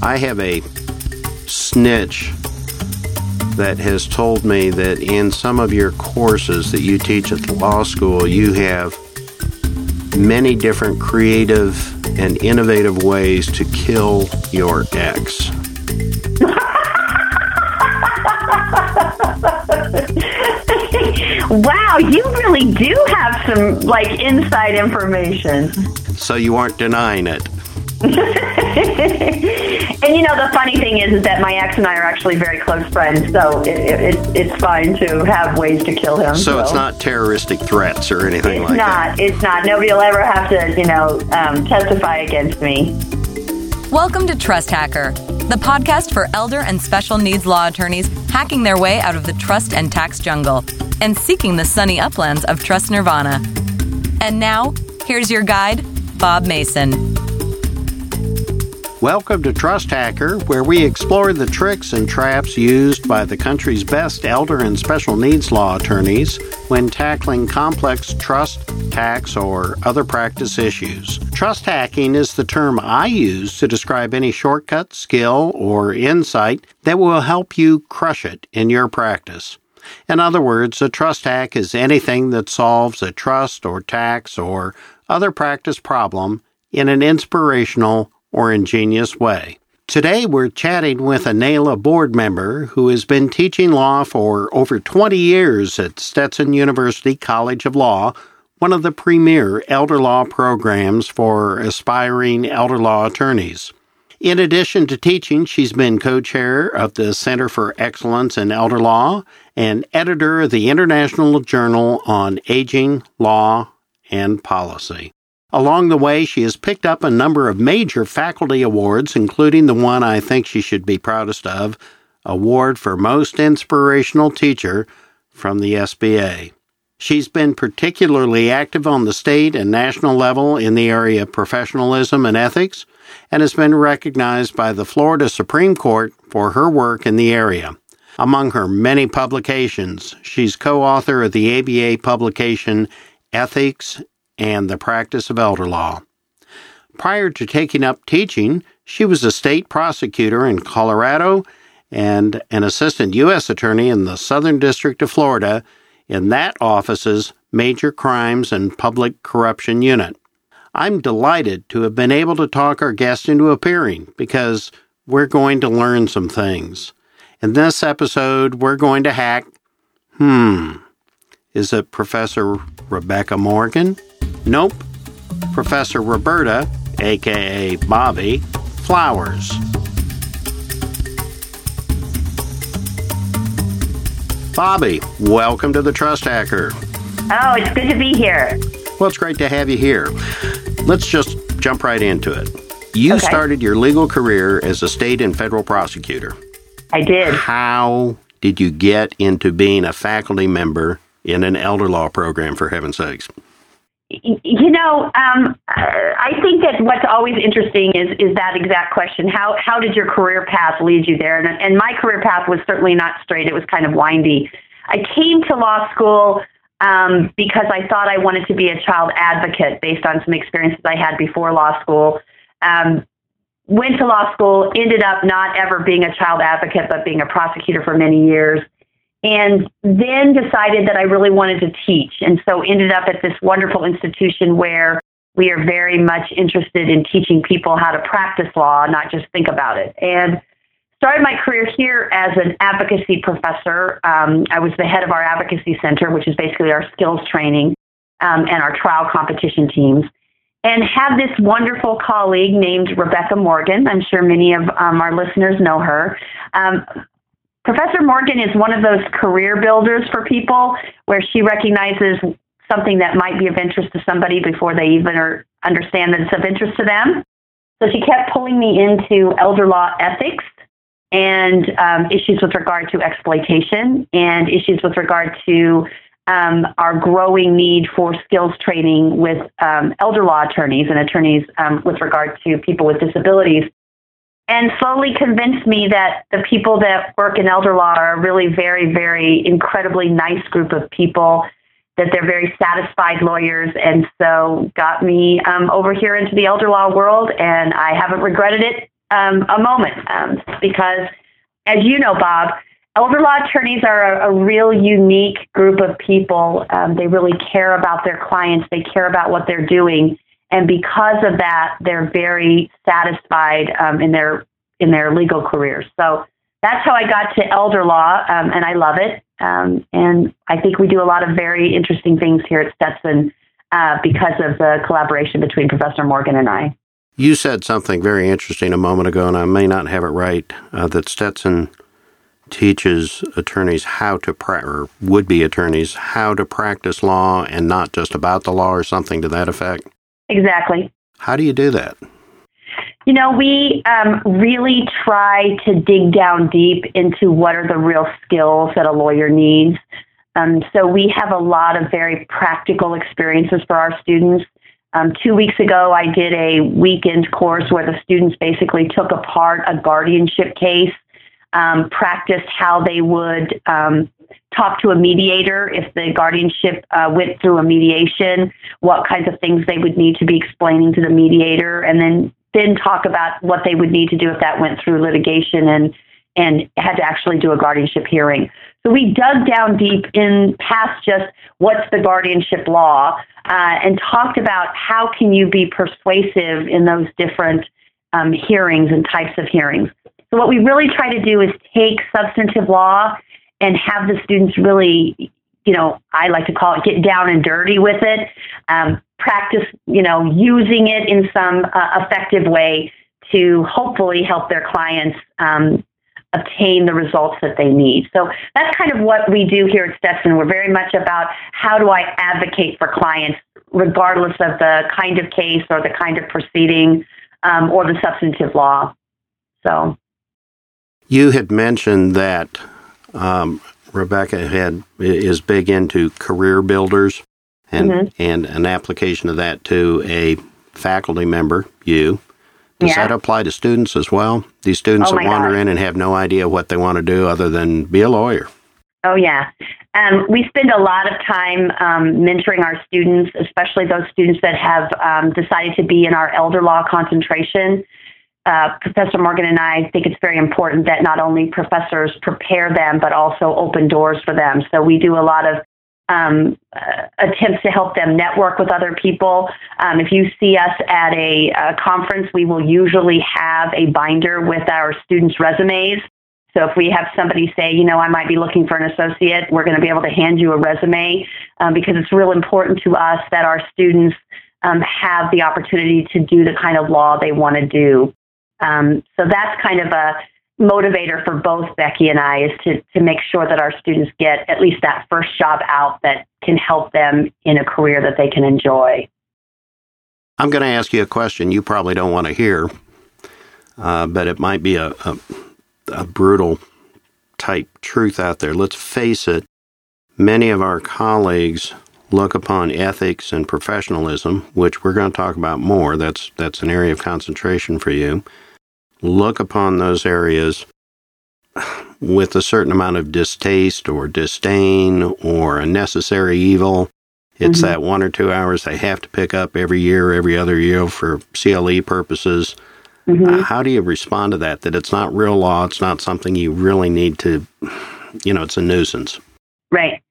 I have a snitch that has told me that in some of your courses that you teach at the law school, you have many different creative and innovative ways to kill your ex. wow, you really do have some like inside information. So you aren't denying it. and you know the funny thing is, is that my ex and I are actually very close friends, so it, it, it's fine to have ways to kill him. So, so. it's not terroristic threats or anything it's like not, that. It's not. Nobody will ever have to, you know, um, testify against me. Welcome to Trust Hacker, the podcast for elder and special needs law attorneys hacking their way out of the trust and tax jungle and seeking the sunny uplands of trust nirvana. And now, here's your guide, Bob Mason. Welcome to Trust Hacker, where we explore the tricks and traps used by the country's best elder and special needs law attorneys when tackling complex trust, tax, or other practice issues. Trust hacking is the term I use to describe any shortcut, skill, or insight that will help you crush it in your practice. In other words, a trust hack is anything that solves a trust or tax or other practice problem in an inspirational or ingenious way. Today, we're chatting with a NAELA board member who has been teaching law for over 20 years at Stetson University College of Law, one of the premier elder law programs for aspiring elder law attorneys. In addition to teaching, she's been co chair of the Center for Excellence in Elder Law and editor of the International Journal on Aging, Law, and Policy. Along the way, she has picked up a number of major faculty awards, including the one I think she should be proudest of Award for Most Inspirational Teacher from the SBA. She's been particularly active on the state and national level in the area of professionalism and ethics, and has been recognized by the Florida Supreme Court for her work in the area. Among her many publications, she's co author of the ABA publication Ethics and the practice of elder law. Prior to taking up teaching, she was a state prosecutor in Colorado and an assistant U.S. attorney in the Southern District of Florida in that office's Major Crimes and Public Corruption Unit. I'm delighted to have been able to talk our guest into appearing because we're going to learn some things. In this episode, we're going to hack. Hmm. Is it Professor Rebecca Morgan? Nope. Professor Roberta, aka Bobbi, Flowers. Bobbi, welcome to the Trust Hacker. Oh, it's good to be here. Well, it's great to have you here. Let's just jump right into it. You okay. started your legal career as a state and federal prosecutor. I did. How did you get into being a faculty member in an elder law program, for heaven's sakes? You know, um, I think that what's always interesting is is that exact question. How how did your career path lead you there? And, and my career path was certainly not straight. It was kind of windy. I came to law school um, because I thought I wanted to be a child advocate based on some experiences I had before law school. Um, went to law school, ended up not ever being a child advocate, but being a prosecutor for many years and then decided that I really wanted to teach. And so ended up at this wonderful institution where we are very much interested in teaching people how to practice law, not just think about it. And started my career here as an advocacy professor. Um, I was the head of our advocacy center, which is basically our skills training um, and our trial competition teams. And had this wonderful colleague named Rebecca Morgan. I'm sure many of um, our listeners know her. Professor Morgan is one of those career builders for people where she recognizes something that might be of interest to somebody before they even are, understand that it's of interest to them. So she kept pulling me into elder law ethics and um, issues with regard to exploitation and issues with regard to um, our growing need for skills training with um, elder law attorneys and attorneys um, with regard to people with disabilities and slowly convinced me that the people that work in elder law are a really very, very incredibly nice group of people, that they're very satisfied lawyers, and so got me um, over here into the elder law world, and I haven't regretted it um, a moment um, because, as you know, Bob, elder law attorneys are a, a real unique group of people. Um, they really care about their clients, they care about what they're doing. And because of that, they're very satisfied um, in their in their legal careers. So that's how I got to elder law, um, and I love it. Um, and I think we do a lot of very interesting things here at Stetson uh, because of the collaboration between Professor Morgan and I. You said something very interesting a moment ago, and I may not have it right, uh, that Stetson teaches attorneys how to, pra- or would be attorneys, how to practice law and not just about the law or something to that effect. Exactly. How do you do that? You know, we um, really try to dig down deep into what are the real skills that a lawyer needs. Um, so we have a lot of very practical experiences for our students. Um, two weeks ago, I did a weekend course where the students basically took apart a guardianship case, um, practiced how they would um, talk to a mediator if the guardianship uh, went through a mediation, what kinds of things they would need to be explaining to the mediator, and then then talk about what they would need to do if that went through litigation and and had to actually do a guardianship hearing. So we dug down deep in past just what's the guardianship law uh, and talked about how can you be persuasive in those different um, hearings and types of hearings. So what we really try to do is take substantive law and have the students really, you know, I like to call it get down and dirty with it, um, practice, you know, using it in some uh, effective way to hopefully help their clients um, obtain the results that they need. So that's kind of what we do here at Stetson. We're very much about how do I advocate for clients, regardless of the kind of case or the kind of proceeding um, or the substantive law. So, you had mentioned that um, Rebecca had is big into career builders and mm-hmm. and an application of that to a faculty member, you. Does yeah. that apply to students as well? These students oh that wander God. in and have no idea what they want to do other than be a lawyer. Oh, yeah. Um, we spend a lot of time um, mentoring our students, especially those students that have um, decided to be in our elder law concentration. Uh, Professor Morgan and I think it's very important that not only professors prepare them, but also open doors for them. So we do a lot of um, uh, attempts to help them network with other people. Um, if you see us at a, a, conference, we will usually have a binder with our students' resumes. So if we have somebody say, you know, I might be looking for an associate, we're going to be able to hand you a resume um, because it's real important to us that our students um, have the opportunity to do the kind of law they want to do. Um, so that's kind of a motivator for both Becky and I is to, to make sure that our students get at least that first job out that can help them in a career that they can enjoy. I'm going to ask you a question you probably don't want to hear, uh, but it might be a, a, a brutal type truth out there. Let's face it, many of our colleagues look upon ethics and professionalism, which we're going to talk about more. That's that's an area of concentration for you look upon those areas with a certain amount of distaste or disdain or a necessary evil. It's mm-hmm. that one or two hours they have to pick up every year, every other year for CLE purposes. Mm-hmm. Uh, how do you respond to that? That it's not real law, it's not something you really need to, you know, it's a nuisance. Right.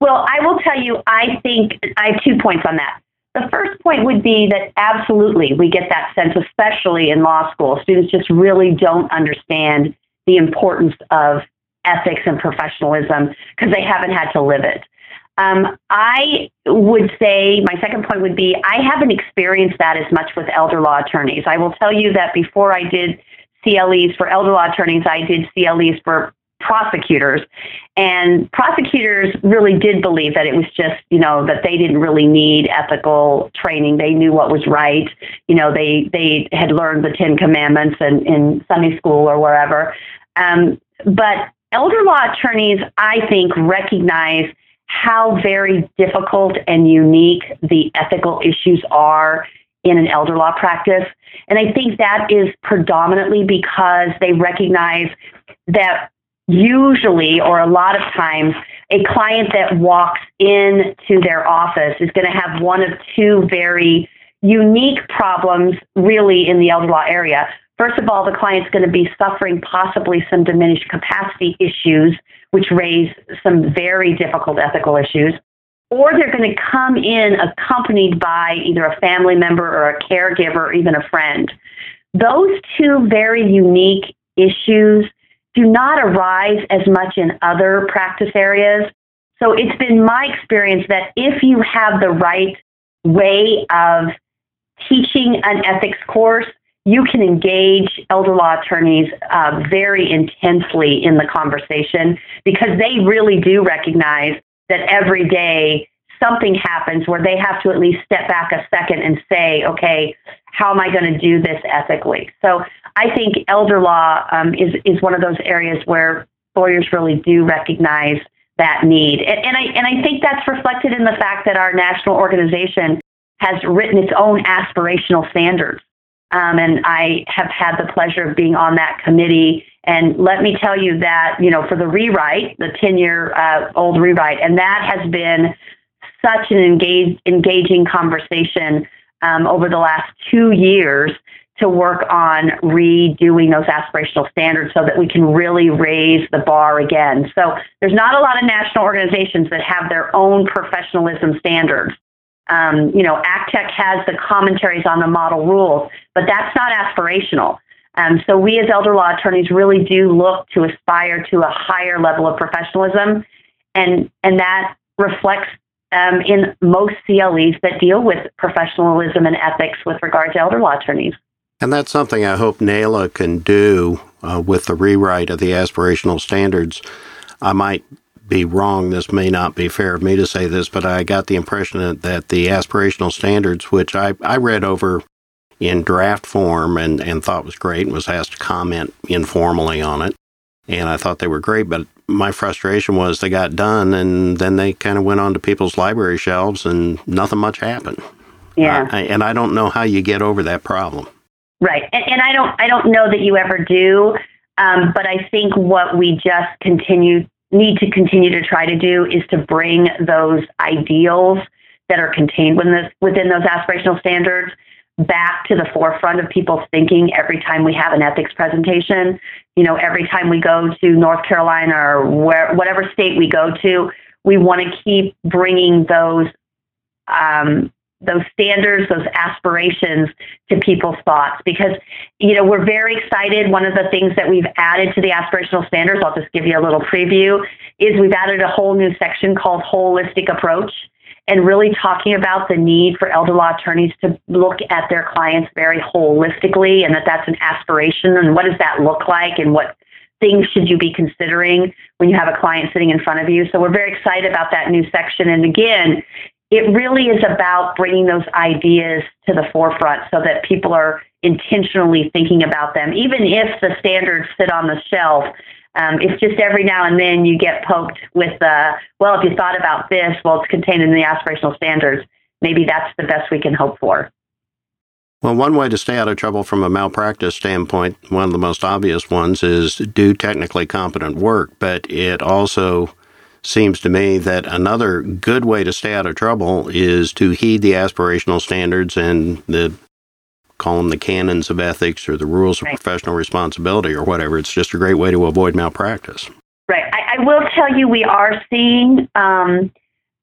Well, I will tell you, I think I have two points on that. The first point would be that absolutely we get that sense, especially in law school. Students just really don't understand the importance of ethics and professionalism because they haven't had to live it. Um, I would say my second point would be I haven't experienced that as much with elder law attorneys. I will tell you that before I did CLEs for elder law attorneys, I did CLEs for prosecutors. And prosecutors really did believe that it was just, you know, that they didn't really need ethical training. They knew what was right. You know, they they had learned the Ten Commandments in, in Sunday school or wherever. Um, but elder law attorneys, I think, recognize how very difficult and unique the ethical issues are in an elder law practice. And I think that is predominantly because they recognize that usually or a lot of times a client that walks into their office is going to have one of two very unique problems really in the elder law area. First of all, the client's going to be suffering possibly some diminished capacity issues, which raise some very difficult ethical issues. Or they're going to come in accompanied by either a family member or a caregiver or even a friend. Those two very unique issues do not arise as much in other practice areas. So it's been my experience that if you have the right way of teaching an ethics course, you can engage elder law attorneys uh, very intensely in the conversation because they really do recognize that every day something happens where they have to at least step back a second and say, okay, how am I going to do this ethically? So I think elder law um, is, is one of those areas where lawyers really do recognize that need. And, and, I, and I think that's reflected in the fact that our national organization has written its own aspirational standards. Um, and I have had the pleasure of being on that committee. And let me tell you that, you know, for the rewrite, the 10 year uh, old rewrite, and that has been such an engage, engaging conversation um, over the last two years to work on redoing those aspirational standards so that we can really raise the bar again. So there's not a lot of national organizations that have their own professionalism standards. Um, you know, ACTEC has the commentaries on the model rules, but that's not aspirational. Um, so we as elder law attorneys really do look to aspire to a higher level of professionalism, and and that reflects um, in most CLEs that deal with professionalism and ethics with regard to elder law attorneys. And that's something I hope NAELA can do uh, with the rewrite of the aspirational standards. I might be wrong. This may not be fair of me to say this, but I got the impression that, that the aspirational standards, which I, I read over in draft form and, and thought was great and was asked to comment informally on it. And I thought they were great, but my frustration was they got done and then they kind of went onto people's library shelves and nothing much happened. Yeah. Uh, and I don't know how you get over that problem. Right. And, and I don't I don't know that you ever do. Um, but I think what we just continue need to continue to try to do is to bring those ideals that are contained within, this, within those aspirational standards back to the forefront of people's thinking every time we have an ethics presentation. You know, every time we go to North Carolina or where, whatever state we go to, we want to keep bringing those um, those standards, those aspirations to people's thoughts because, you know, we're very excited. One of the things that we've added to the aspirational standards, I'll just give you a little preview, is we've added a whole new section called holistic approach and really talking about the need for elder law attorneys to look at their clients very holistically and that that's an aspiration and what does that look like and what things should you be considering when you have a client sitting in front of you. So we're very excited about that new section. And again, it really is about bringing those ideas to the forefront so that people are intentionally thinking about them. Even if the standards sit on the shelf, um, it's just every now and then you get poked with the, well, if you thought about this, well, it's contained in the aspirational standards. Maybe that's the best we can hope for. Well, one way to stay out of trouble from a malpractice standpoint, one of the most obvious ones, is do technically competent work, but it also seems to me that another good way to stay out of trouble is to heed the aspirational standards and the call them the canons of ethics or the rules of right. professional responsibility or whatever. It's just a great way to avoid malpractice. Right. I, I will tell you, we are seeing um,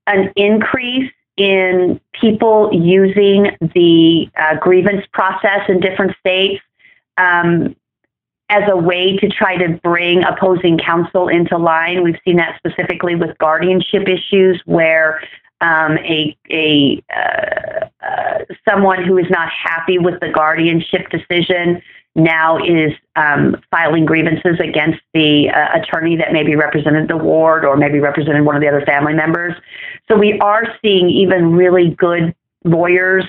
an increase in people using the uh, grievance process in different states. Um, as a way to try to bring opposing counsel into line. We've seen that specifically with guardianship issues where um, a, a uh, uh, someone who is not happy with the guardianship decision now is um, filing grievances against the uh, attorney that maybe represented the ward or maybe represented one of the other family members. So we are seeing even really good lawyers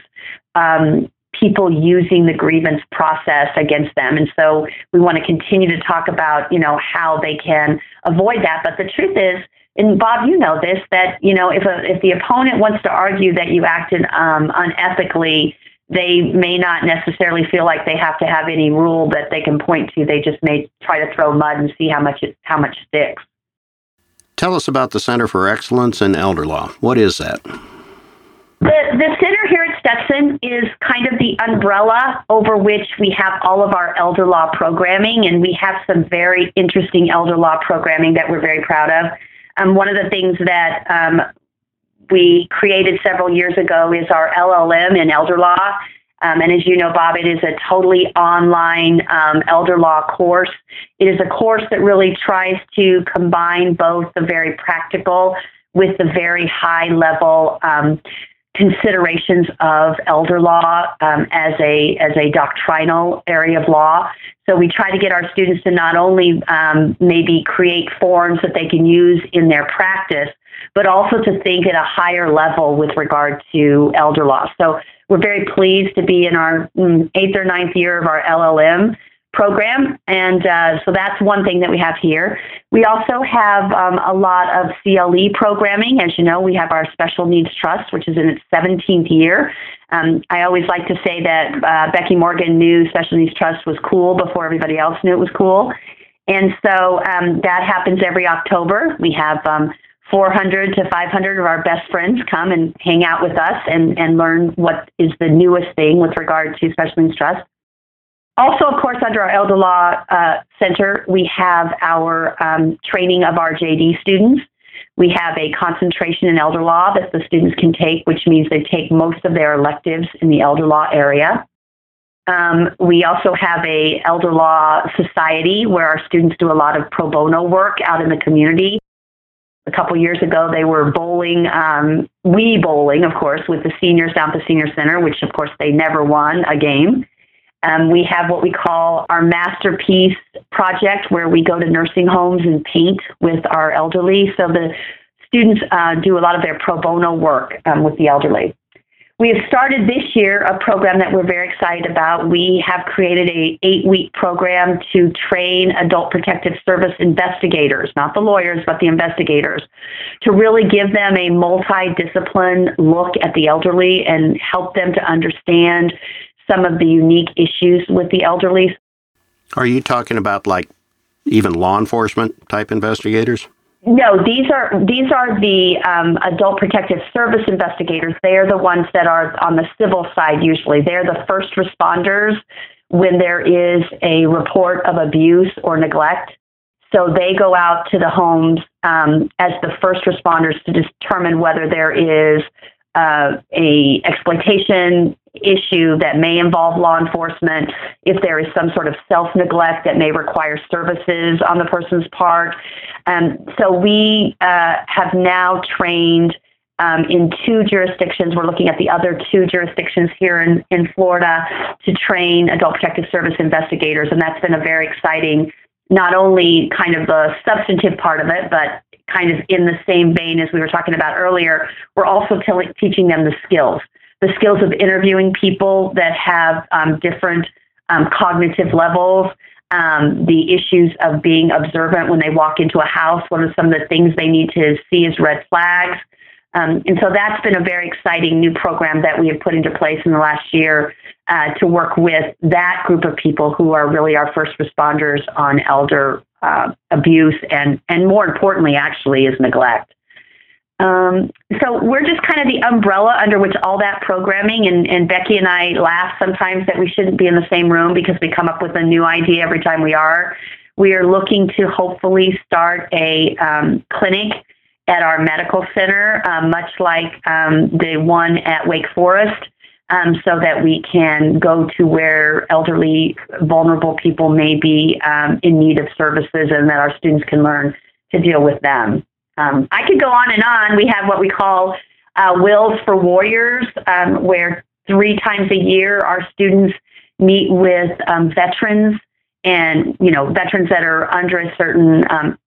um, people using the grievance process against them. And so we want to continue to talk about, you know, how they can avoid that. But the truth is, and Bob, you know this, that, you know, if, a, if the opponent wants to argue that you acted um, unethically, they may not necessarily feel like they have to have any rule that they can point to. They just may try to throw mud and see how much it, how much sticks. Tell us about the Center for Excellence in Elder Law. What is that? The, the center here at Stetson is kind of the umbrella over which we have all of our elder law programming, and we have some very interesting elder law programming that we're very proud of. Um, one of the things that um, we created several years ago is our LLM in elder law. Um, and as you know, Bob, it is a totally online um, elder law course. It is a course that really tries to combine both the very practical with the very high level um, considerations of elder law um, as a as a doctrinal area of law. So we try to get our students to not only um, maybe create forms that they can use in their practice, but also to think at a higher level with regard to elder law. So we're very pleased to be in our mm, eighth or ninth year of our LLM program. And uh, so that's one thing that we have here. We also have um, a lot of CLE programming. As you know, we have our Special Needs Trust, which is in its 17th year. Um, I always like to say that uh, Becky Morgan knew Special Needs Trust was cool before everybody else knew it was cool. And so um, that happens every October. We have um, 400 to 500 of our best friends come and hang out with us and, and learn what is the newest thing with regard to Special Needs Trust. Also, of course, under our Elder Law uh, Center, we have our um, training of our JD students. We have a concentration in elder law that the students can take, which means they take most of their electives in the elder law area. Um, we also have a elder law society where our students do a lot of pro bono work out in the community. A couple years ago, they were bowling, um, we bowling, of course, with the seniors down at the senior center, which of course they never won a game. Um, we have what we call our masterpiece project, where we go to nursing homes and paint with our elderly. So the students uh, do a lot of their pro bono work um, with the elderly. We have started this year a program that we're very excited about. We have created a eight week program to train adult protective service investigators, not the lawyers, but the investigators, to really give them a multi-discipline look at the elderly and help them to understand some of the unique issues with the elderly. Are you talking about like even law enforcement type investigators? No, these are these are the um, adult protective service investigators. They are the ones that are on the civil side. Usually, they're the first responders when there is a report of abuse or neglect. So they go out to the homes um, as the first responders to determine whether there is uh, a exploitation issue that may involve law enforcement, if there is some sort of self neglect that may require services on the person's part. Um, so we uh, have now trained um, in two jurisdictions. We're looking at the other two jurisdictions here in, in Florida to train adult protective service investigators, and that's been a very exciting. Not only kind of the substantive part of it, but kind of in the same vein as we were talking about earlier, we're also t- teaching them the skills the skills of interviewing people that have um, different um, cognitive levels, um, the issues of being observant when they walk into a house. What are some of the things they need to see as red flags? Um, and so that's been a very exciting new program that we have put into place in the last year uh, to work with that group of people who are really our first responders on elder uh, abuse and, and more importantly, actually, is neglect. Um, so we're just kind of the umbrella under which all that programming and, and Becky and I laugh sometimes that we shouldn't be in the same room because we come up with a new idea every time we are. We are looking to hopefully start a um, clinic at our medical center, um, much like um, the one at Wake Forest, um, so that we can go to where elderly, vulnerable people may be um, in need of services and that our students can learn to deal with them. Um, I could go on and on. We have what we call uh, Wills for Warriors, um, where three times a year our students meet with um, veterans and you know veterans that are under a certain um,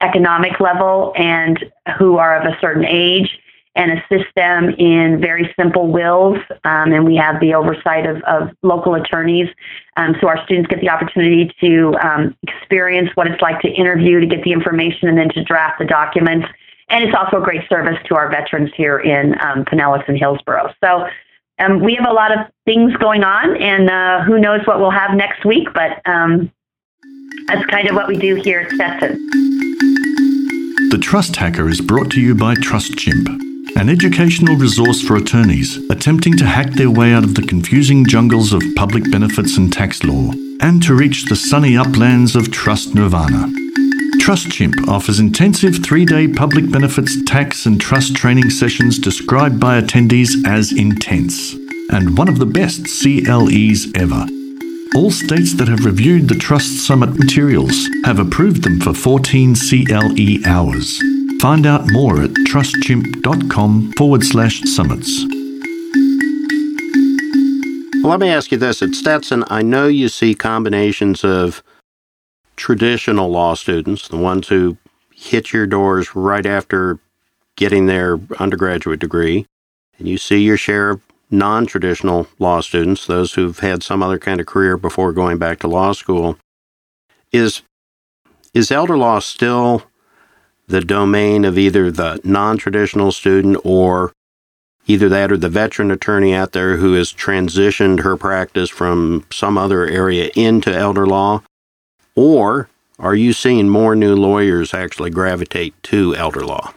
economic level and who are of a certain age and assist them in very simple wills. Um, and we have the oversight of, of local attorneys. Um, so our students get the opportunity to um, experience what it's like to interview, to get the information, and then to draft the documents. And it's also a great service to our veterans here in um, Pinellas and Hillsborough. So um, we have a lot of things going on, and uh, who knows what we'll have next week, but um, that's kind of what we do here at Stetson. The Trust Hacker is brought to you by TrustChimp an educational resource for attorneys attempting to hack their way out of the confusing jungles of public benefits and tax law, and to reach the sunny uplands of trust nirvana. TrustChimp offers intensive three day public benefits, tax, and trust training sessions described by attendees as intense, and one of the best CLEs ever. All states that have reviewed the Trust Summit materials have approved them for 14 CLE hours. Find out more at trustchimp.com forward slash summits. Let me ask you this. At Stetson, I know you see combinations of traditional law students, the ones who hit your doors right after getting their undergraduate degree, and you see your share of non traditional law students, those who've had some other kind of career before going back to law school. Is, is elder law still the domain of either the non traditional student or either that or the veteran attorney out there who has transitioned her practice from some other area into elder law? Or are you seeing more new lawyers actually gravitate to elder law?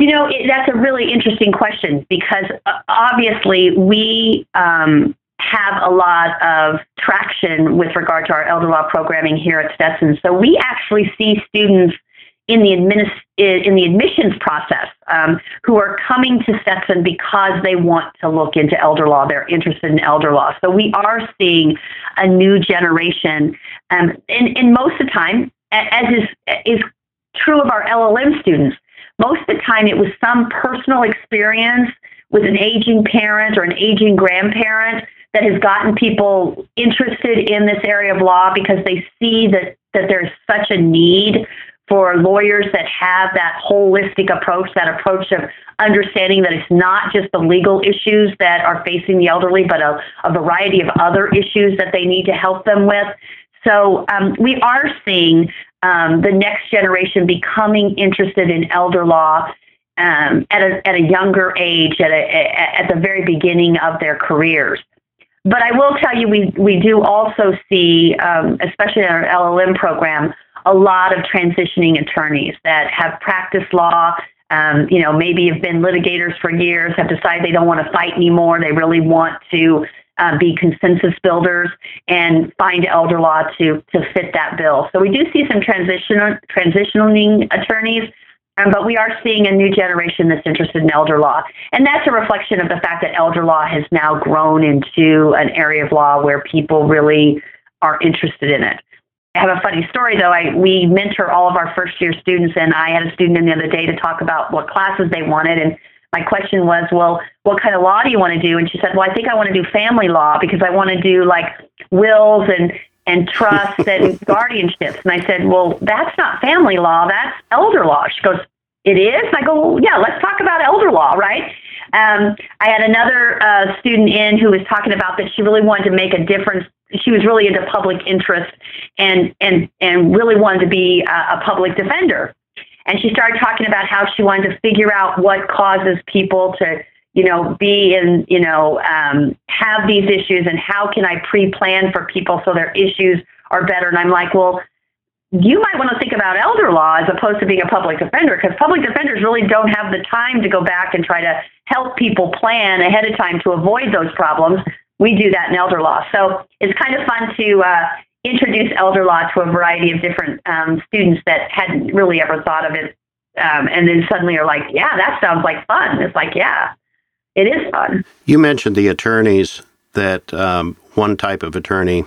You know, that's a really interesting question because uh, obviously we um, have a lot of traction with regard to our elder law programming here at Stetson. So we actually see students in the administ- in the admissions process um, who are coming to Stetson because they want to look into elder law. They're interested in elder law. So we are seeing a new generation, um, and, and most of the time, as is is true of our LLM students, most of the time it was some personal experience with an aging parent or an aging grandparent that has gotten people interested in this area of law because they see that that there's such a need for lawyers that have that holistic approach, that approach of understanding that it's not just the legal issues that are facing the elderly, but a, a variety of other issues that they need to help them with. So um, we are seeing um, the next generation becoming interested in elder law um, at, a, at a younger age, at, a, at the very beginning of their careers. But I will tell you, we, we do also see, um, especially in our LLM program, a lot of transitioning attorneys that have practiced law, um, you know, maybe have been litigators for years, have decided they don't want to fight anymore. They really want to uh, be consensus builders and find elder law to to fit that bill. So we do see some transition transitioning attorneys. Um, but we are seeing a new generation that's interested in elder law. And that's a reflection of the fact that elder law has now grown into an area of law where people really are interested in it. I have a funny story though. I we mentor all of our first year students, and I had a student in the other day to talk about what classes they wanted, and my question was, well, what kind of law do you want to do? And she said, well, I think I want to do family law because I want to do like wills and and trust and guardianships. And I said, well, that's not family law. That's elder law. She goes, it is. And I go, well, yeah, let's talk about elder law, right? Um, I had another uh, student in who was talking about that she really wanted to make a difference she was really into public interest and and and really wanted to be a, a public defender. And she started talking about how she wanted to figure out what causes people to, you know, be in, you know, um, have these issues and how can I pre-plan for people so their issues are better. And I'm like, well, you might want to think about elder law as opposed to being a public defender because public defenders really don't have the time to go back and try to help people plan ahead of time to avoid those problems we do that in elder law. So it's kind of fun to uh, introduce elder law to a variety of different um, students that hadn't really ever thought of it. Um, and then suddenly are like, yeah, that sounds like fun. It's like, yeah, it is fun. You mentioned the attorneys that um, one type of attorney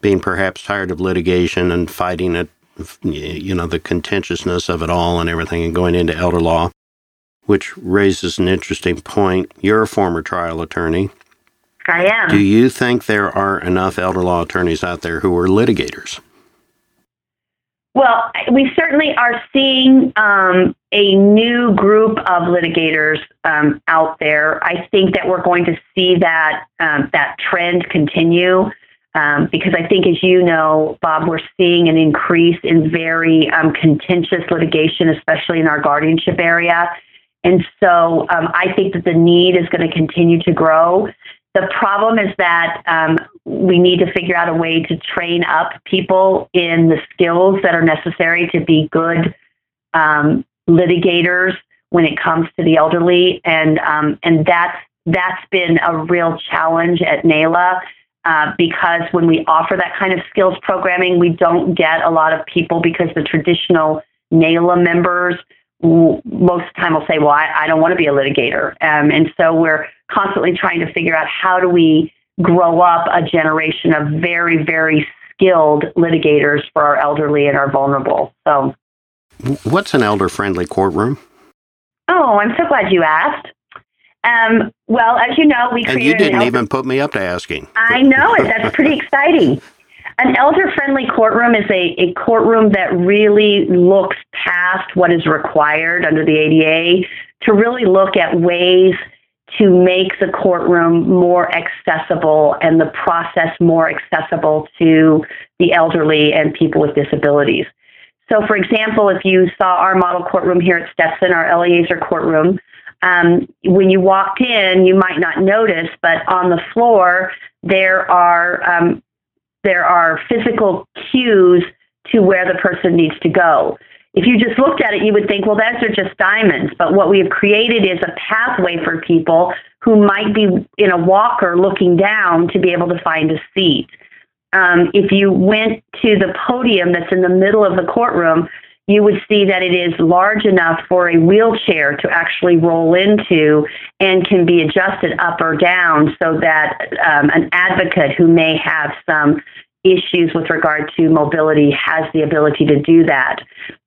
being perhaps tired of litigation and fighting it, you know, the contentiousness of it all and everything and going into elder law, which raises an interesting point. You're a former trial attorney. I am. Do you think there are enough elder law attorneys out there who are litigators? Well, we certainly are seeing um, a new group of litigators um, out there. I think that we're going to see that um, that trend continue um, because I think, as you know, Bob, we're seeing an increase in very um, contentious litigation, especially in our guardianship area. And so um, I think that the need is going to continue to grow. The problem is that um, we need to figure out a way to train up people in the skills that are necessary to be good um, litigators when it comes to the elderly, and um, and that's that's been a real challenge at NAELA. Uh, because when we offer that kind of skills programming, we don't get a lot of people because the traditional NAELA members most of the time will say, well, I, I don't want to be a litigator. Um, and so we're constantly trying to figure out how do we grow up a generation of very, very skilled litigators for our elderly and our vulnerable. So, what's an elder friendly courtroom? Oh, I'm so glad you asked. Um, well, as you know, we created. And you didn't elder- even put me up to asking. I know it. That's pretty exciting. An elder friendly courtroom is a, a courtroom that really looks past what is required under the ADA to really look at ways to make the courtroom more accessible and the process more accessible to the elderly and people with disabilities. So, for example, if you saw our model courtroom here at Stetson, our Eleazer courtroom, um, when you walked in, you might not notice, but on the floor there are um, there are physical cues to where the person needs to go. If you just looked at it, you would think, well, those are just diamonds. But what we have created is a pathway for people who might be in a walker looking down to be able to find a seat. Um, if you went to the podium that's in the middle of the courtroom, you would see that it is large enough for a wheelchair to actually roll into and can be adjusted up or down so that um, an advocate who may have some issues with regard to mobility has the ability to do that.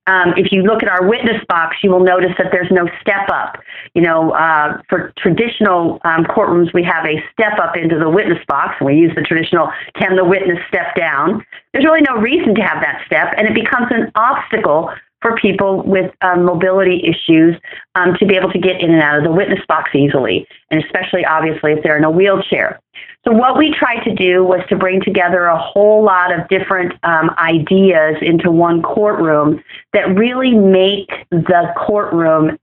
Um, if you look at our witness box, you will notice that there's no step up. You know, uh, for traditional um, courtrooms, we have a step up into the witness box, and we use the traditional can the witness step down. There's really no reason to have that step, and it becomes an obstacle for people with um, mobility issues um, to be able to get in and out of the witness box easily, and especially obviously if they're in a wheelchair. So, what we tried to do was to bring together a whole lot of different um, ideas into one courtroom that really make the courtroom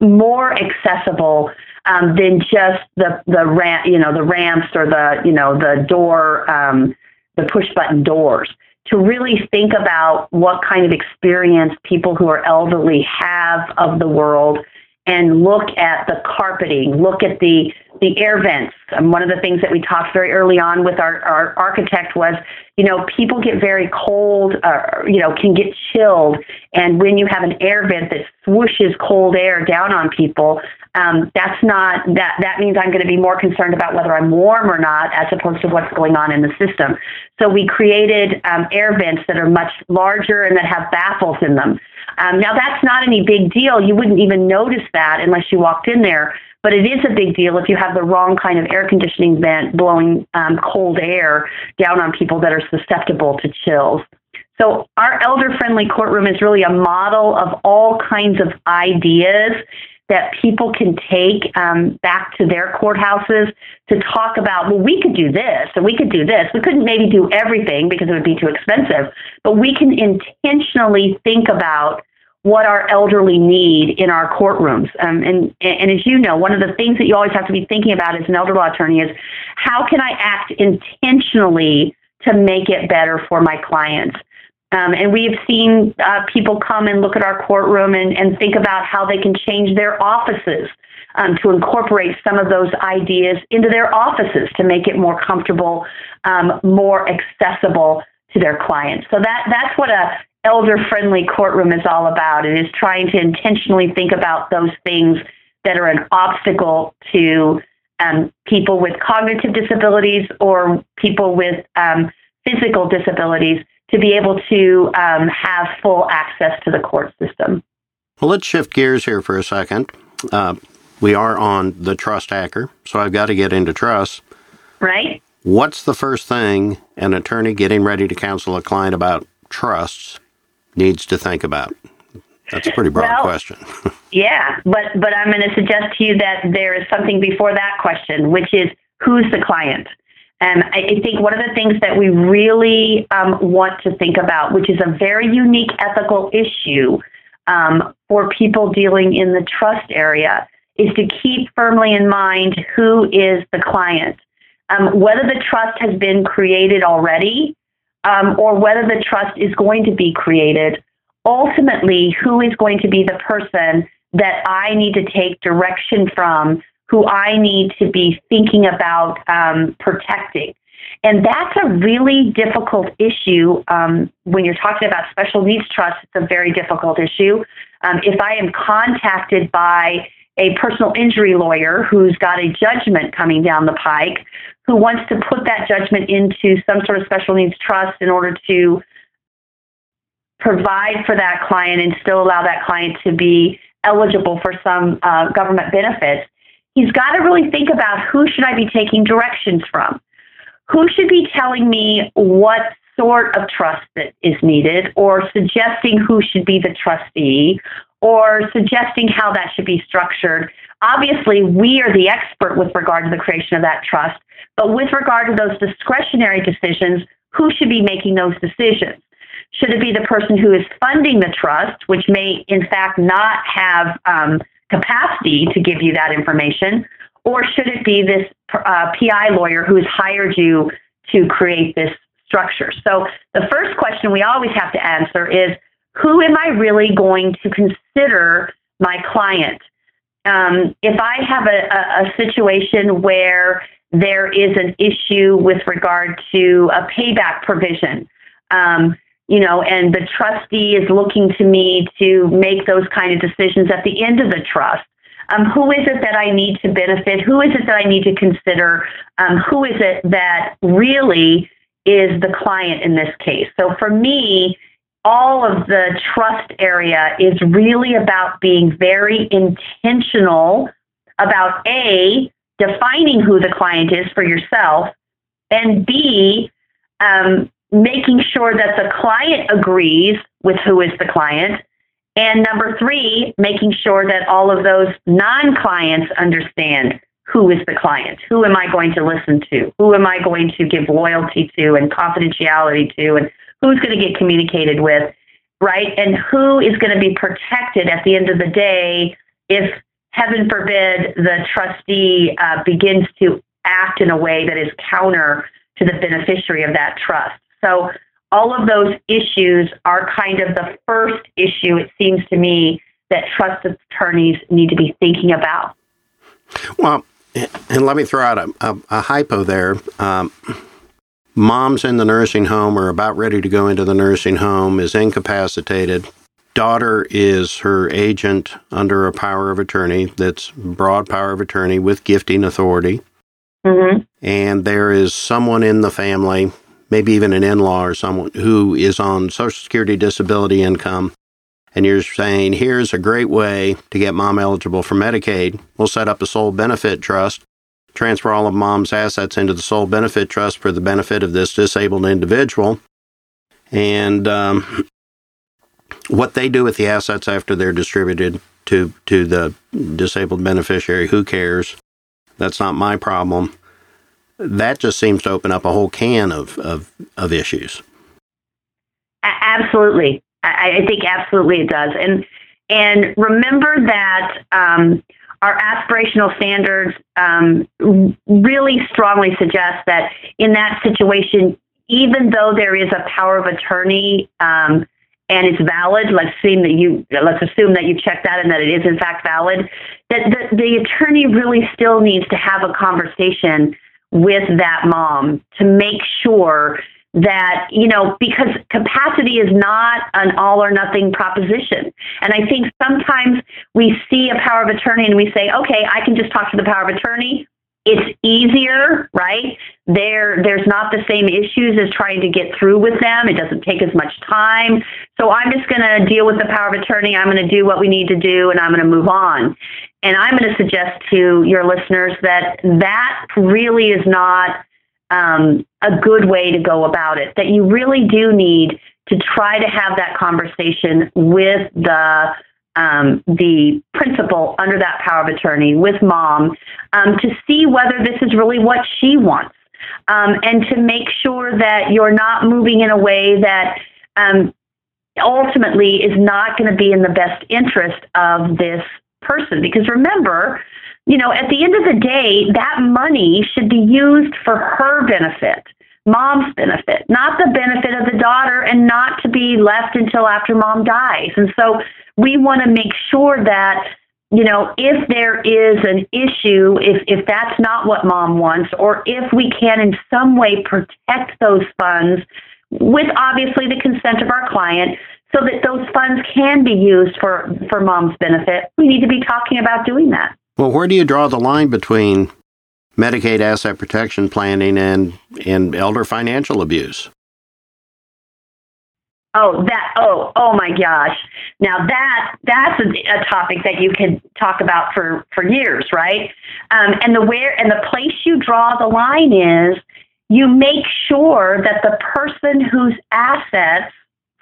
more accessible um, than just the the ramp, you know, the ramps or the you know the door, um, the push button doors to really think about what kind of experience people who are elderly have of the world and look at the carpeting, look at the the air vents. And one of the things that we talked very early on with our, our architect was, you know, people get very cold, uh, you know, can get chilled. And when you have an air vent that swooshes cold air down on people, um, that's not that that means I'm going to be more concerned about whether I'm warm or not as opposed to what's going on in the system. So we created um, air vents that are much larger and that have baffles in them. Um, now that's not any big deal. You wouldn't even notice that unless you walked in there. But it is a big deal if you have the wrong kind of air conditioning vent blowing um, cold air down on people that are susceptible to chills. So our elder friendly courtroom is really a model of all kinds of ideas that people can take um, back to their courthouses to talk about, well, we could do this and we could do this. We couldn't maybe do everything because it would be too expensive, but we can intentionally think about what our elderly need in our courtrooms. Um, and, and as you know, one of the things that you always have to be thinking about as an elder law attorney is how can I act intentionally to make it better for my clients? Um, and we've seen uh, people come and look at our courtroom and, and think about how they can change their offices um, to incorporate some of those ideas into their offices to make it more comfortable, um, more accessible to their clients. So that that's what a elder-friendly courtroom is all about. It is trying to intentionally think about those things that are an obstacle to um, people with cognitive disabilities or people with um, physical disabilities to be able to um, have full access to the court system. Well, let's shift gears here for a second. Uh, we are on the trust hacker, so I've got to get into trust. Right. What's the first thing an attorney getting ready to counsel a client about trusts needs to think about? That's a pretty broad well, question. yeah, but but I'm going to suggest to you that there is something before that question, which is who's the client. And I, think one of the things that we really um, want to think about, which is a very unique ethical issue um, for people dealing in the trust area, is to keep firmly in mind who is the client. Um, whether the trust has been created already um, or whether the trust is going to be created, ultimately, who is going to be the person that I need to take direction from, who I need to be thinking about um, protecting. And that's a really difficult issue um, when you're talking about special needs trust. It's a very difficult issue. Um, if I am contacted by a personal injury lawyer who's got a judgment coming down the pike, who wants to put that judgment into some sort of special needs trust in order to provide for that client and still allow that client to be eligible for some uh, government benefits, he's got to really think about who should I be taking directions from? Who should be telling me what sort of trust that is needed or suggesting who should be the trustee or suggesting how that should be structured. Obviously, we are the expert with regard to the creation of that trust, but with regard to those discretionary decisions, who should be making those decisions? Should it be the person who is funding the trust, which may in fact not have um, capacity to give you that information? Or should it be this uh, PI lawyer who has hired you to create this structure? So the first question we always have to answer is who am I really going to consider my client? Um, if I have a, a, a situation where there is an issue with regard to a payback provision, um, you know, and the trustee is looking to me to make those kind of decisions at the end of the trust. Um, who is it that I need to benefit? Who is it that I need to consider? Um, who is it that really is the client in this case? So for me, all of the trust area is really about being very intentional about A, defining who the client is for yourself, and B, um, making sure that the client agrees with who is the client. And number three, making sure that all of those non clients understand who is the client. Who am I going to listen to? Who am I going to give loyalty to and confidentiality to? And who's going to get communicated with, right? And who is going to be protected at the end of the day if, heaven forbid, the trustee uh, begins to act in a way that is counter to the beneficiary of that trust. So all of those issues are kind of the first issue, it seems to me, that trust attorneys need to be thinking about. Well, and let me throw out a, a, a hypo there. Um, mom's in the nursing home or about ready to go into the nursing home, is incapacitated. Daughter is her agent under a power of attorney that's broad power of attorney with gifting authority. Mm-hmm. And there is someone in the family maybe even an in law or someone who is on Social Security disability income, and you're saying, here's a great way to get mom eligible for Medicaid, we'll set up a sole benefit trust, transfer all of mom's assets into the sole benefit trust for the benefit of this disabled individual. And um, what they do with the assets after they're distributed to, to the disabled beneficiary, who cares? That's not my problem that just seems to open up a whole can of, of, of issues. Absolutely. I, I, think absolutely it does. And, and remember that um, our aspirational standards um, really strongly suggest that in that situation, even though there is a power of attorney um, and it's valid, let's assume that you let's assume that you checked that and that it is in fact valid, that the, the attorney really still needs to have a conversation with that mom to make sure that, you know, because capacity is not an all or nothing proposition. And I think sometimes we see a power of attorney and we say, okay, I can just talk to the power of attorney. It's easier, right? There, there's not the same issues as trying to get through with them. It doesn't take as much time. So I'm just going to deal with the power of attorney. I'm going to do what we need to do and I'm going to move on. And I'm going to suggest to your listeners that that really is not um, a good way to go about it, that you really do need to try to have that conversation with the um, the principal under that power of attorney with mom um, to see whether this is really what she wants um, and to make sure that you're not moving in a way that um, ultimately is not going to be in the best interest of this person. Because remember, you know, at the end of the day, that money should be used for her benefit, mom's benefit, not the benefit of the daughter, and not to be left until after mom dies. And so we want to make sure that you know, if there is an issue, if, if that's not what mom wants, or if we can in some way protect those funds with obviously the consent of our client so that those funds can be used for, for mom's benefit, we need to be talking about doing that. Well, where do you draw the line between Medicaid asset protection planning and, and elder financial abuse? Oh, that, oh, oh my gosh. Now that, that's a, a topic that you could talk about for, for years, right? Um, and the where, and the place you draw the line is you make sure that the person whose assets,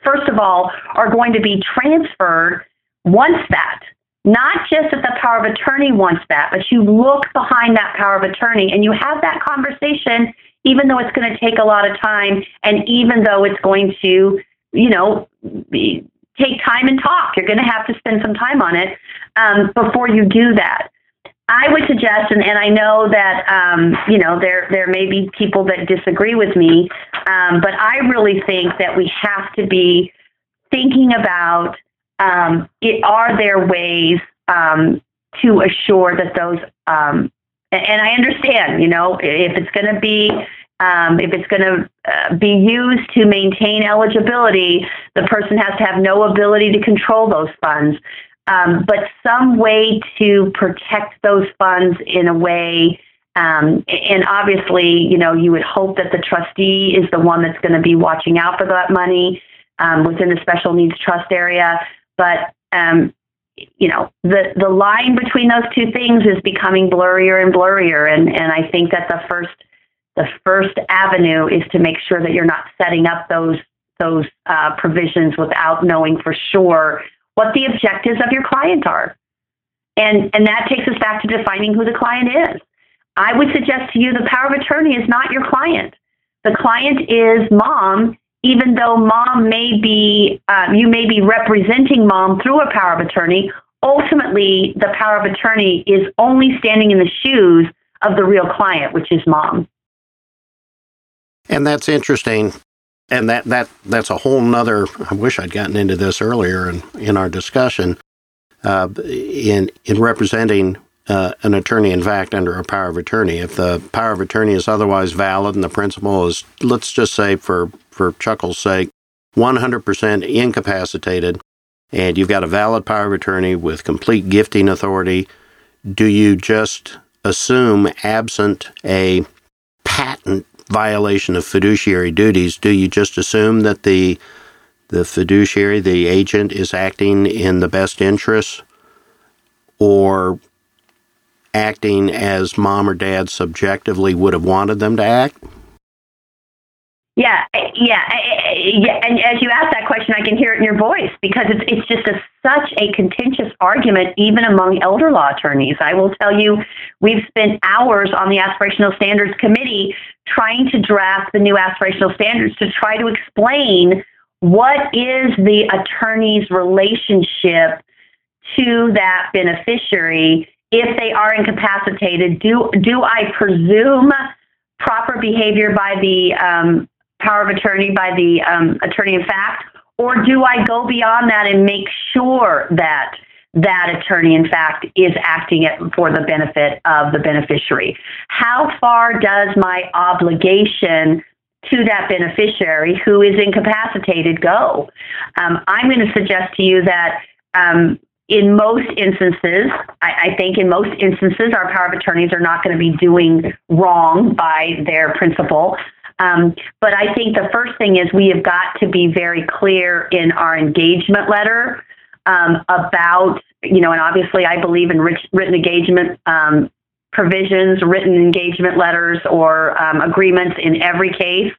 first of all, are going to be transferred wants that. Not just that the power of attorney wants that, but you look behind that power of attorney and you have that conversation, even though it's going to take a lot of time and even though it's going to you know, be, take time and talk. You're going to have to spend some time on it um, before you do that. I would suggest, and, and I know that um, you know there there may be people that disagree with me, um, but I really think that we have to be thinking about um, it, are there ways um, to assure that those um, and I understand, you know, if it's going to be um, if it's going to uh, be used to maintain eligibility, the person has to have no ability to control those funds. Um, but some way to protect those funds in a way, um, and obviously, you know, you would hope that the trustee is the one that's going to be watching out for that money um, within the special needs trust area. But um, you know, the the line between those two things is becoming blurrier and blurrier, and and I think that the first the first avenue is to make sure that you're not setting up those those uh, provisions without knowing for sure what the objectives of your client are. And, and that takes us back to defining who the client is. I would suggest to you the power of attorney is not your client. The client is mom, even though mom may be, uh, you may be representing mom through a power of attorney. Ultimately, the power of attorney is only standing in the shoes of the real client, which is mom. And that's interesting. And that, that that's a whole nother. I wish I'd gotten into this earlier in, in our discussion. Uh, in in representing uh, an attorney in fact under a power of attorney. If the power of attorney is otherwise valid and the principal is, let's just say for, for chuckle's sake, 100% incapacitated, and you've got a valid power of attorney with complete gifting authority, do you just assume, absent a patent violation of fiduciary duties, do you just assume that the the fiduciary, the agent, is acting in the best interests, or acting as mom or dad subjectively would have wanted them to act? Yeah, yeah, eh, eh, eh, yeah. And as you ask that question, I can hear it in your voice because it's it's just a, such a contentious argument, even among elder law attorneys. I will tell you, we've spent hours on the aspirational standards committee trying to draft the new aspirational standards to try to explain what is the attorney's relationship to that beneficiary if they are incapacitated. Do do I presume? proper behavior by the um, power of attorney by the um, attorney in fact, or do I go beyond that and make sure that that attorney in fact is acting it for the benefit of the beneficiary? How far does my obligation to that beneficiary who is incapacitated go? Um, I'm going to suggest to you that um, in most instances, I, I, think in most instances, our power of attorneys are not going to be doing wrong by their principal. Um, but I think the first thing is we have got to be very clear in our engagement letter um, about, you know, and obviously I believe in rich, written engagement um, provisions, written engagement letters, or um, agreements in every case.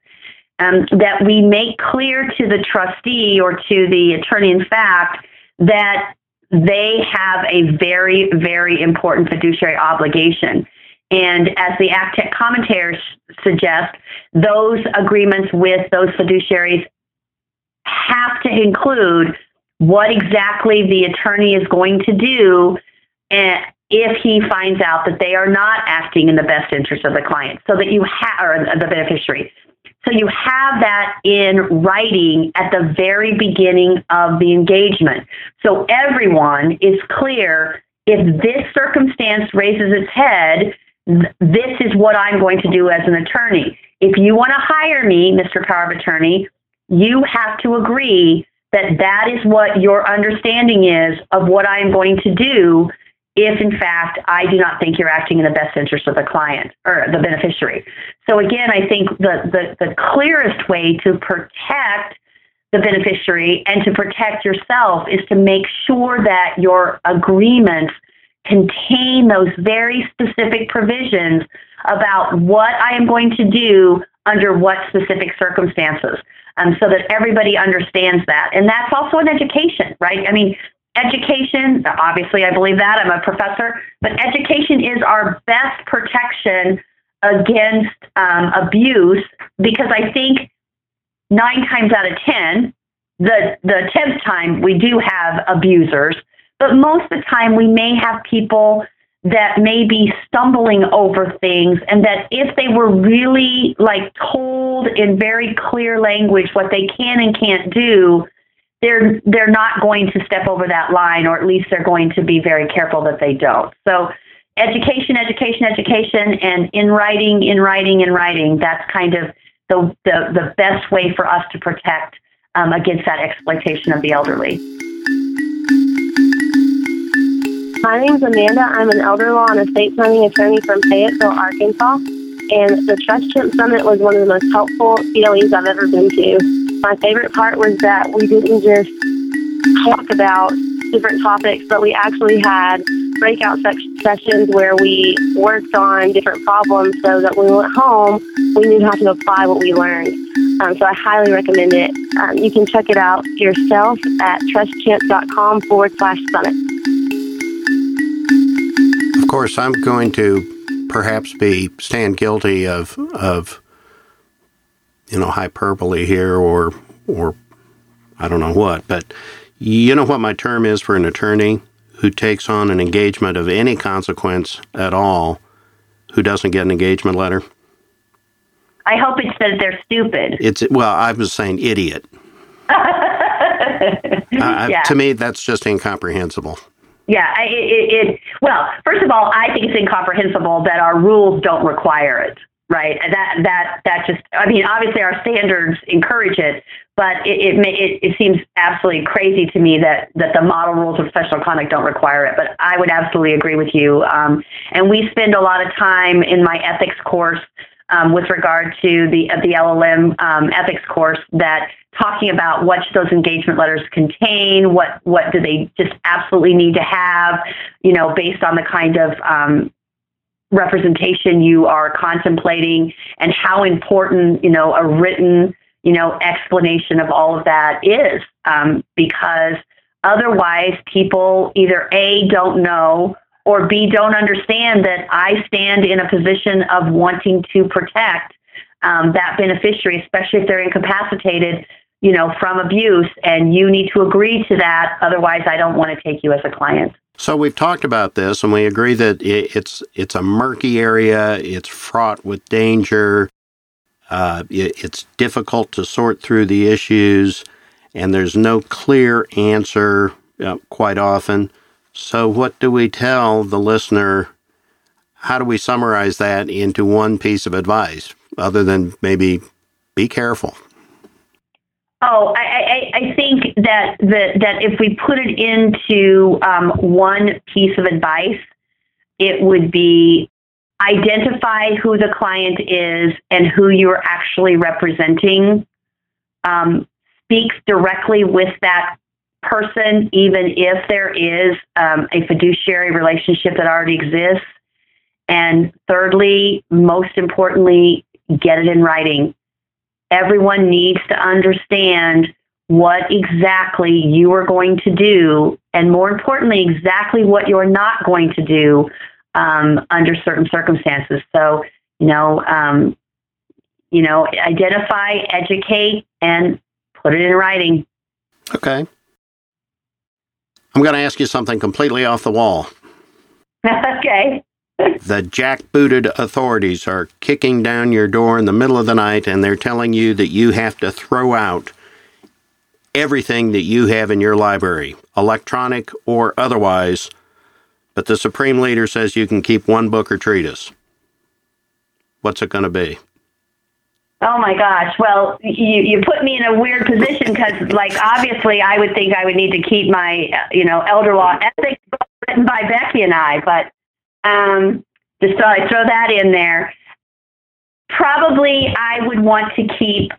Um, that we make clear to the trustee or to the attorney in fact that they have a very, very important fiduciary obligation. And as the ACTEC commentators suggest, those agreements with those fiduciaries have to include what exactly the attorney is going to do eh, if he finds out that they are not acting in the best interest of the client, so that you have, or the beneficiary. So you have that in writing at the very beginning of the engagement. So everyone is clear if this circumstance raises its head, this is what I'm going to do as an attorney. If you want to hire me, Mr. Power of Attorney, you have to agree that that is what your understanding is of what I am going to do if in fact I do not think you're acting in the best interest of the client or the beneficiary. So again, I think the, the, the clearest way to protect the beneficiary and to protect yourself is to make sure that your agreements contain those very specific provisions about what I am going to do under what specific circumstances um, so that everybody understands that. And that's also an education, right? I mean, education, obviously, I believe that. I'm a professor, but education is our best protection against um, abuse because I think nine times out of 10, the, the 10th time we do have abusers, but most of the time we may have people that may be stumbling over things and that if they were really like told in very clear language what they can and can't do they're they're not going to step over that line or at least they're going to be very careful that they don't so education education education and in writing in writing in writing that's kind of the the, the best way for us to protect um, against that exploitation of the elderly my name is Amanda. I'm an elder law and estate planning attorney from Fayetteville, Arkansas. And the TrustChimp Summit was one of the most helpful CLEs I've ever been to. My favorite part was that we didn't just talk about different topics, but we actually had breakout sessions where we worked on different problems so that when we went home, we knew how to apply what we learned. Um, so I highly recommend it. Um, you can check it out yourself at trustchimp.com forward slash summit Of course, I'm going to perhaps be stand guilty of of you know hyperbole here or or I don't know what, but you know what my term is for an attorney who takes on an engagement of any consequence at all who doesn't get an engagement letter? I hope it says they're stupid. It's well, I was saying idiot. uh, yeah. To me, that's just incomprehensible. Yeah, it, it, it, well, first of all, I think it's incomprehensible that our rules don't require it, right? That that that just, I mean, obviously our standards encourage it, but it it, it, it seems absolutely crazy to me that that the model rules of professional conduct don't require it. But I would absolutely agree with you. Um, and we spend a lot of time in my ethics course um, with regard to the the LLM um, ethics course that talking about what those engagement letters contain, what what do they just absolutely need to have, you know, based on the kind of um, representation you are contemplating, and how important you know a written you know explanation of all of that is, um, because otherwise people either a don't know or b don't understand that I stand in a position of wanting to protect um, that beneficiary, especially if they're incapacitated you know, from abuse, and you need to agree to that. Otherwise, I don't want to take you as a client. So we've talked about this, and we agree that it's it's a murky area. It's fraught with danger. Uh, it's difficult to sort through the issues, and there's no clear answer uh, quite often. So, what do we tell the listener? How do we summarize that into one piece of advice, other than maybe be careful? Oh, I, I, I think that the, that if we put it into um, one piece of advice, it would be identify who the client is and who you're actually representing. Um, speak directly with that person, even if there is um, a fiduciary relationship that already exists. And thirdly, most importantly, get it in writing everyone needs to understand what exactly you are going to do, and more importantly, exactly what you're not going to do um, under certain circumstances. So, you know, um, you know, identify, educate, and put it in writing. Okay. I'm going to ask you something completely off the wall. okay the jackbooted authorities are kicking down your door in the middle of the night and they're telling you that you have to throw out everything that you have in your library, electronic or otherwise, but the Supreme Leader says you can keep one book or treatise. What's it going to be? Oh my gosh. Well, you, you put me in a weird position because, like, obviously, I would think I would need to keep my, uh, you know, elder law ethics book written by Becky and I, but um, just thought I'd throw that in there. Probably, I would want to keep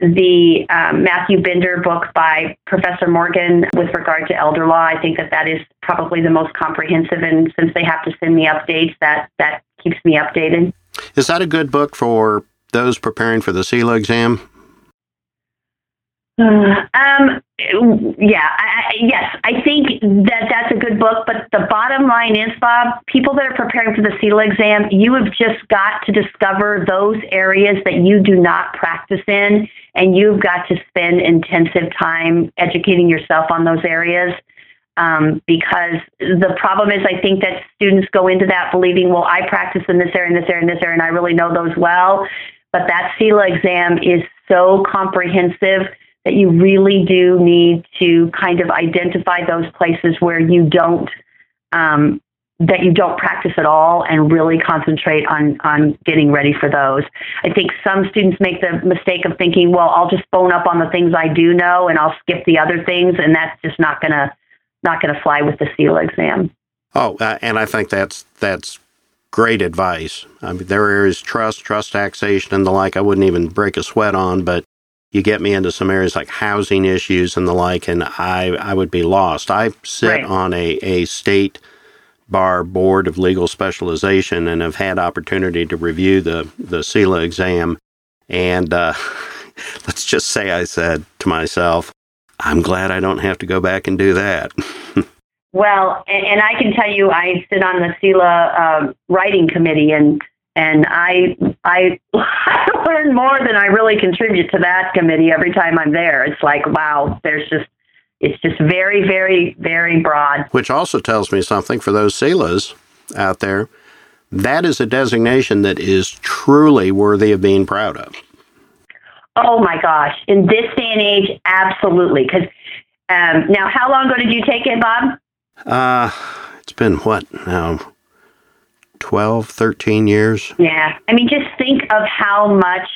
the um, Matthew Bender book by Professor Morgan with regard to elder law. I think that that is probably the most comprehensive, and since they have to send me updates, that that keeps me updated. Is that a good book for those preparing for the CELA exam? um, yeah, I, yes, I think that that's a good book. But the bottom line is, Bob, people that are preparing for the CELA exam, you have just got to discover those areas that you do not practice in, and you've got to spend intensive time educating yourself on those areas. Um, because the problem is, I think that students go into that believing, well, I practice in this area, in this area, in this area, and I really know those well. But that CELA exam is so comprehensive that you really do need to kind of identify those places where you don't um, that you don't practice at all and really concentrate on on getting ready for those. I think some students make the mistake of thinking, well, I'll just bone up on the things I do know and I'll skip the other things, and that's just not gonna not gonna fly with the CELA exam. Oh, uh, and I think that's that's great advice. I mean, there is trust, trust taxation, and the like. I wouldn't even break a sweat on, but you get me into some areas like housing issues and the like, and I, I would be lost. I sit right. on a, a state bar board of legal specialization and have had opportunity to review the, the CELA exam. And uh, let's just say I said to myself, I'm glad I don't have to go back and do that. well, and, and, I can tell you, I sit on the CELA uh, writing committee, and and I I learn more than I really contribute to that committee every time I'm there. It's like wow, there's just it's just very very very broad. Which also tells me something for those CELAs out there. That is a designation that is truly worthy of being proud of. Oh my gosh! In this day and age, absolutely. Because um, now, how long ago did you take it, Bob? Uh, it's been what now? 12, 13 years. Yeah. I mean, just think of how much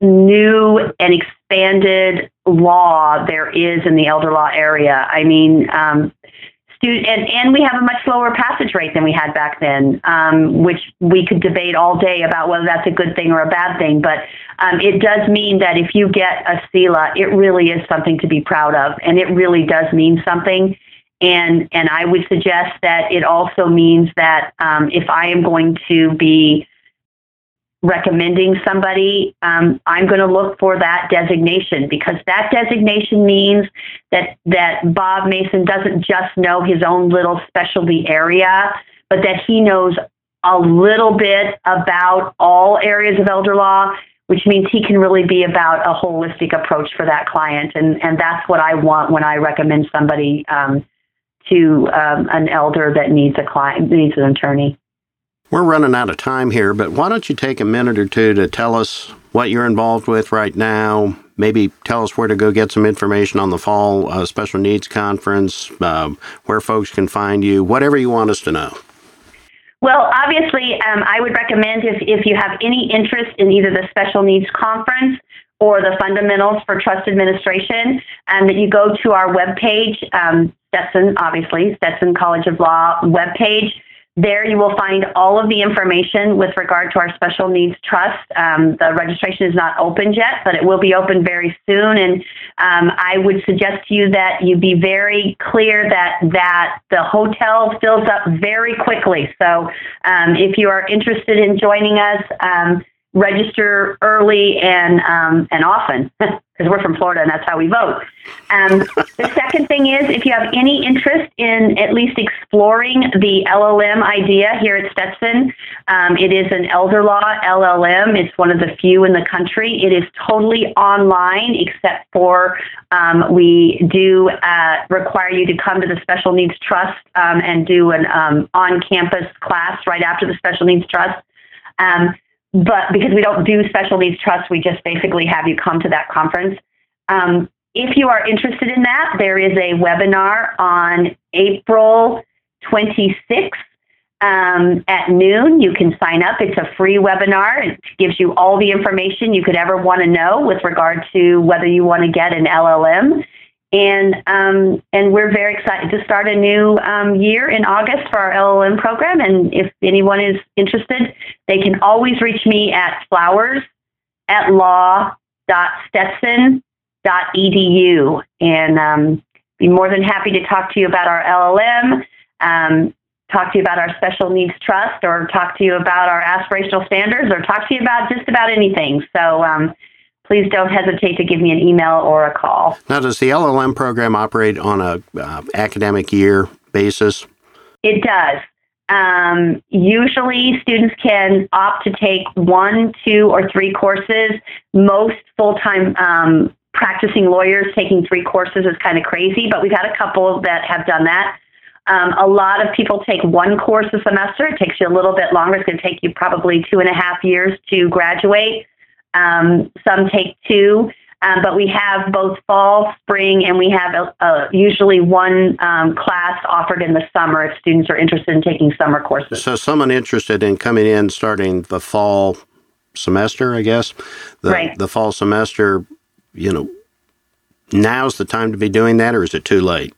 new and expanded law there is in the elder law area. I mean, um, student, and, and we have a much lower passage rate than we had back then, um, which we could debate all day about whether that's a good thing or a bad thing. But um, it does mean that if you get a CELA, it really is something to be proud of, and it really does mean something. And, and I would suggest that it also means that um, if I am going to be recommending somebody, um, I'm going to look for that designation because that designation means that that Bob Mason doesn't just know his own little specialty area, but that he knows a little bit about all areas of elder law, which means he can really be about a holistic approach for that client, and and that's what I want when I recommend somebody um, to um, an elder that needs a client needs an attorney. We're running out of time here, but why don't you take a minute or two to tell us what you're involved with right now? Maybe tell us where to go get some information on the fall uh, special needs conference, uh, where folks can find you, whatever you want us to know. Well, obviously, um, I would recommend if, if you have any interest in either the special needs conference or the fundamentals for trust administration, and that you go to our webpage, um, Stetson, obviously, Stetson College of Law webpage. There you will find all of the information with regard to our special needs trust. Um, the registration is not open yet, but it will be open very soon. And um, I would suggest to you that you be very clear that that the hotel fills up very quickly. So um, if you are interested in joining us, um, register early and um, and often because we're from Florida and that's how we vote. Um, the second thing is if you have any interest in at least exploring the LLM idea here at Stetson, um, it is an elder law LLM. It's one of the few in the country. It is totally online except for um, we do uh, require you to come to the Special Needs Trust um, and do an um, on-campus class right after the Special Needs Trust. Um, but because we don't do special needs trust, we just basically have you come to that conference. Um, if you are interested in that, there is a webinar on April 26th um, at noon. You can sign up. It's a free webinar. It gives you all the information you could ever want to know with regard to whether you want to get an LLM. And um, and we're very excited to start a new um, year in August for our LLM program. And if anyone is interested, they can always reach me at flowers at law.stetson.edu. And um, be more than happy to talk to you about our LLM. Um, talk to you about our special needs trust or talk to you about our aspirational standards or talk to you about just about anything. So um, please don't hesitate to give me an email or a call. Now, does the LLM program operate on a uh, academic year basis? It does. Um, usually, students can opt to take one, two, or three courses. Most full time um, practicing lawyers taking three courses is kind of crazy, but we've had a couple that have done that. Um, a lot of people take one course a semester. It takes you a little bit longer. It's going to take you probably two and a half years to graduate. Um, some take two, um, but we have both fall, spring, and we have a, a, usually one um, class offered in the summer if students are interested in taking summer courses. So, someone interested in coming in starting the fall semester, I guess, the, right. the fall semester, you know, now's the time to be doing that, or is it too late?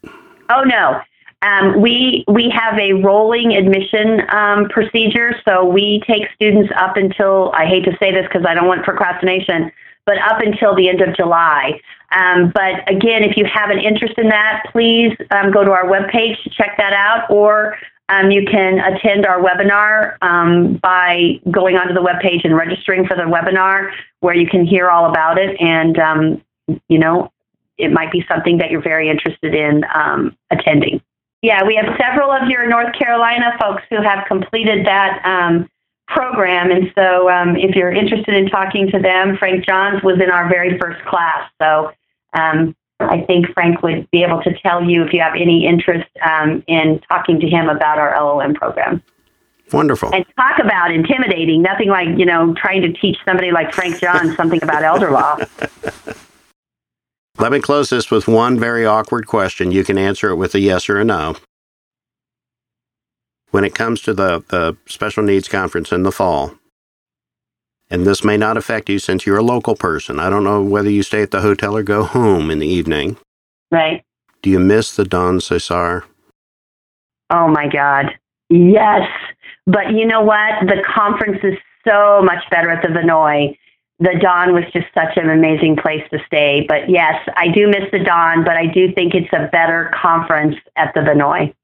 Oh no. Um, we we have a rolling admission um, procedure, so we take students up until I hate to say this because I don't want procrastination, but up until the end of July. Um, but again, if you have an interest in that, please um, go to our webpage to check that out, or um, you can attend our webinar um, by going onto the webpage and registering for the webinar, where you can hear all about it. And you know, it might be something that you're very interested in attending. Yeah, we have several of your North Carolina folks who have completed that um, program. And so um, if you're interested in talking to them, Frank Johns was in our very first class. So um, I think Frank would be able to tell you if you have any interest um, in talking to him about our LLM program. Wonderful. And talk about intimidating, nothing like, you know, trying to teach somebody like Frank Johns something about elder law. Let me close this with one very awkward question. You can answer it with a yes or a no. When it comes to the, the special needs conference in the fall, and this may not affect you since you're a local person. I don't know whether you stay at the hotel or go home in the evening. Right. Do you miss the Don Cesar? Oh my God. Yes. But you know what? The conference is so much better at the Vinoy the Don was just such an amazing place to stay. But yes, I do miss the Don, but I do think it's a better conference at the Vinoy.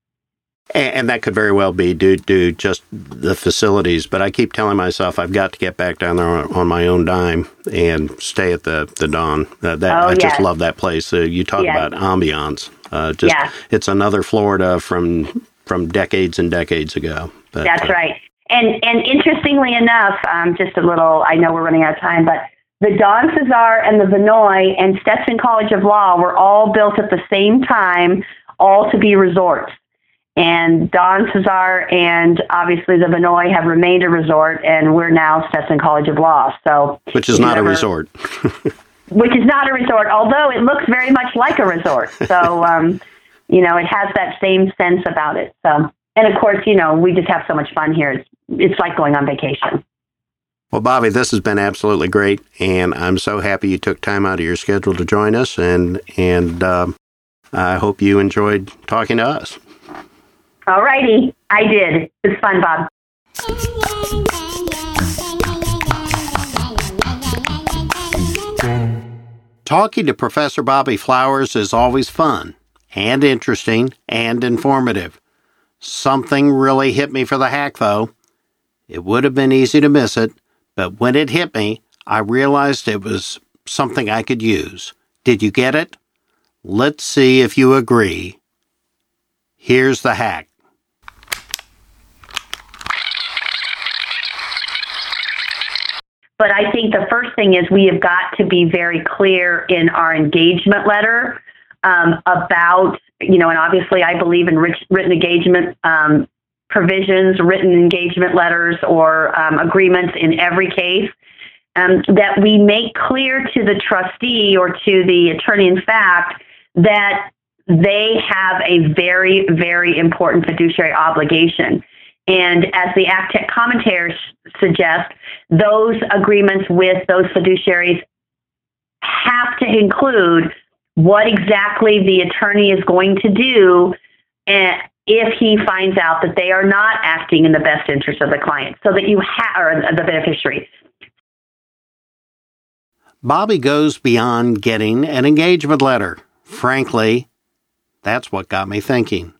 And, and that could very well be due to just the facilities. But I keep telling myself I've got to get back down there on, on my own dime and stay at the the Don. Uh, that oh, I yes. just love that place. Uh, you talk yes. about ambiance. Uh, just it's another Florida from from decades and decades ago. But, That's right. And and interestingly enough, um, just a little. I know we're running out of time, but the Don Cesar and the Vinoy and Stetson College of Law were all built at the same time, all to be resorts. And Don Cesar and obviously the Vinoy have remained a resort, and we're now Stetson College of Law. So, which is not ever, a resort. which is not a resort, although it looks very much like a resort. So, um, you know, it has that same sense about it. So, and of course, you know, we just have so much fun here. It's it's like going on vacation. Well, Bobbi, this has been absolutely great, and I'm so happy you took time out of your schedule to join us, and and um, I hope you enjoyed talking to us. All righty, I did. It's fun, Bob. Talking to Professor Bobbi Flowers is always fun and interesting and informative. Something really hit me for the hack, though. It would have been easy to miss it, but when it hit me, I realized it was something I could use. Did you get it? Let's see if you agree. Here's the hack. But I think the first thing is we have got to be very clear in our engagement letter um, about, you know, and obviously I believe in rich, written engagement um, provisions, written engagement letters, or um, agreements in every case. Um, that we make clear to the trustee or to the attorney in fact that they have a very, very important fiduciary obligation. And as the ACTEC commentators suggest, those agreements with those fiduciaries have to include what exactly the attorney is going to do eh, if he finds out that they are not acting in the best interest of the client, so that you have, or the beneficiary. Bobbi goes beyond getting an engagement letter. Frankly, that's what got me thinking.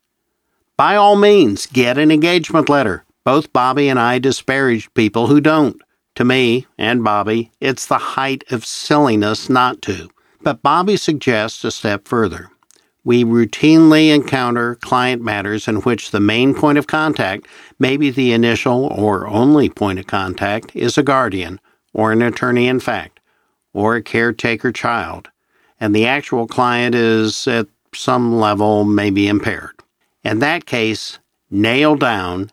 By all means, get an engagement letter. Both Bobbi and I disparage people who don't. To me and Bobbi, it's the height of silliness not to. But Bobbi suggests a step further. We routinely encounter client matters in which the main point of contact, maybe the initial or only point of contact, is a guardian or an attorney in fact, or a caretaker child, and the actual client is at some level maybe impaired. In that case, nail down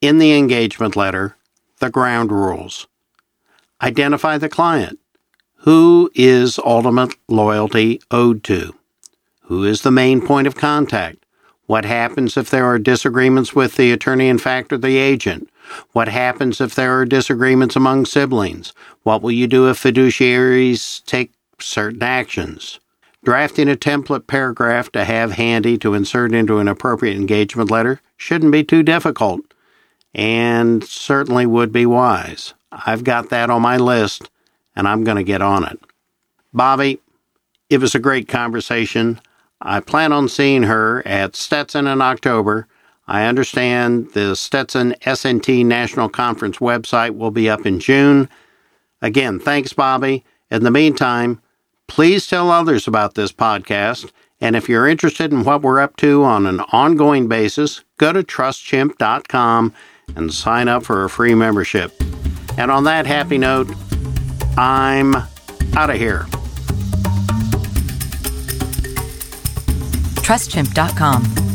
in the engagement letter the ground rules. Identify the client. Who is ultimate loyalty owed to? Who is the main point of contact? What happens if there are disagreements with the attorney in fact or the agent? What happens if there are disagreements among siblings? What will you do if fiduciaries take certain actions? Drafting a template paragraph to have handy to insert into an appropriate engagement letter shouldn't be too difficult and certainly would be wise. I've got that on my list and I'm going to get on it. Bobbi, it was a great conversation. I plan on seeing her at Stetson in October. I understand the Stetson SNT National Conference website will be up in June. Again, thanks, Bobbi. In the meantime, Please tell others about this podcast. And if you're interested in what we're up to on an ongoing basis, go to trustchimp.com and sign up for a free membership. And on that happy note, I'm out of here. TrustChimp.com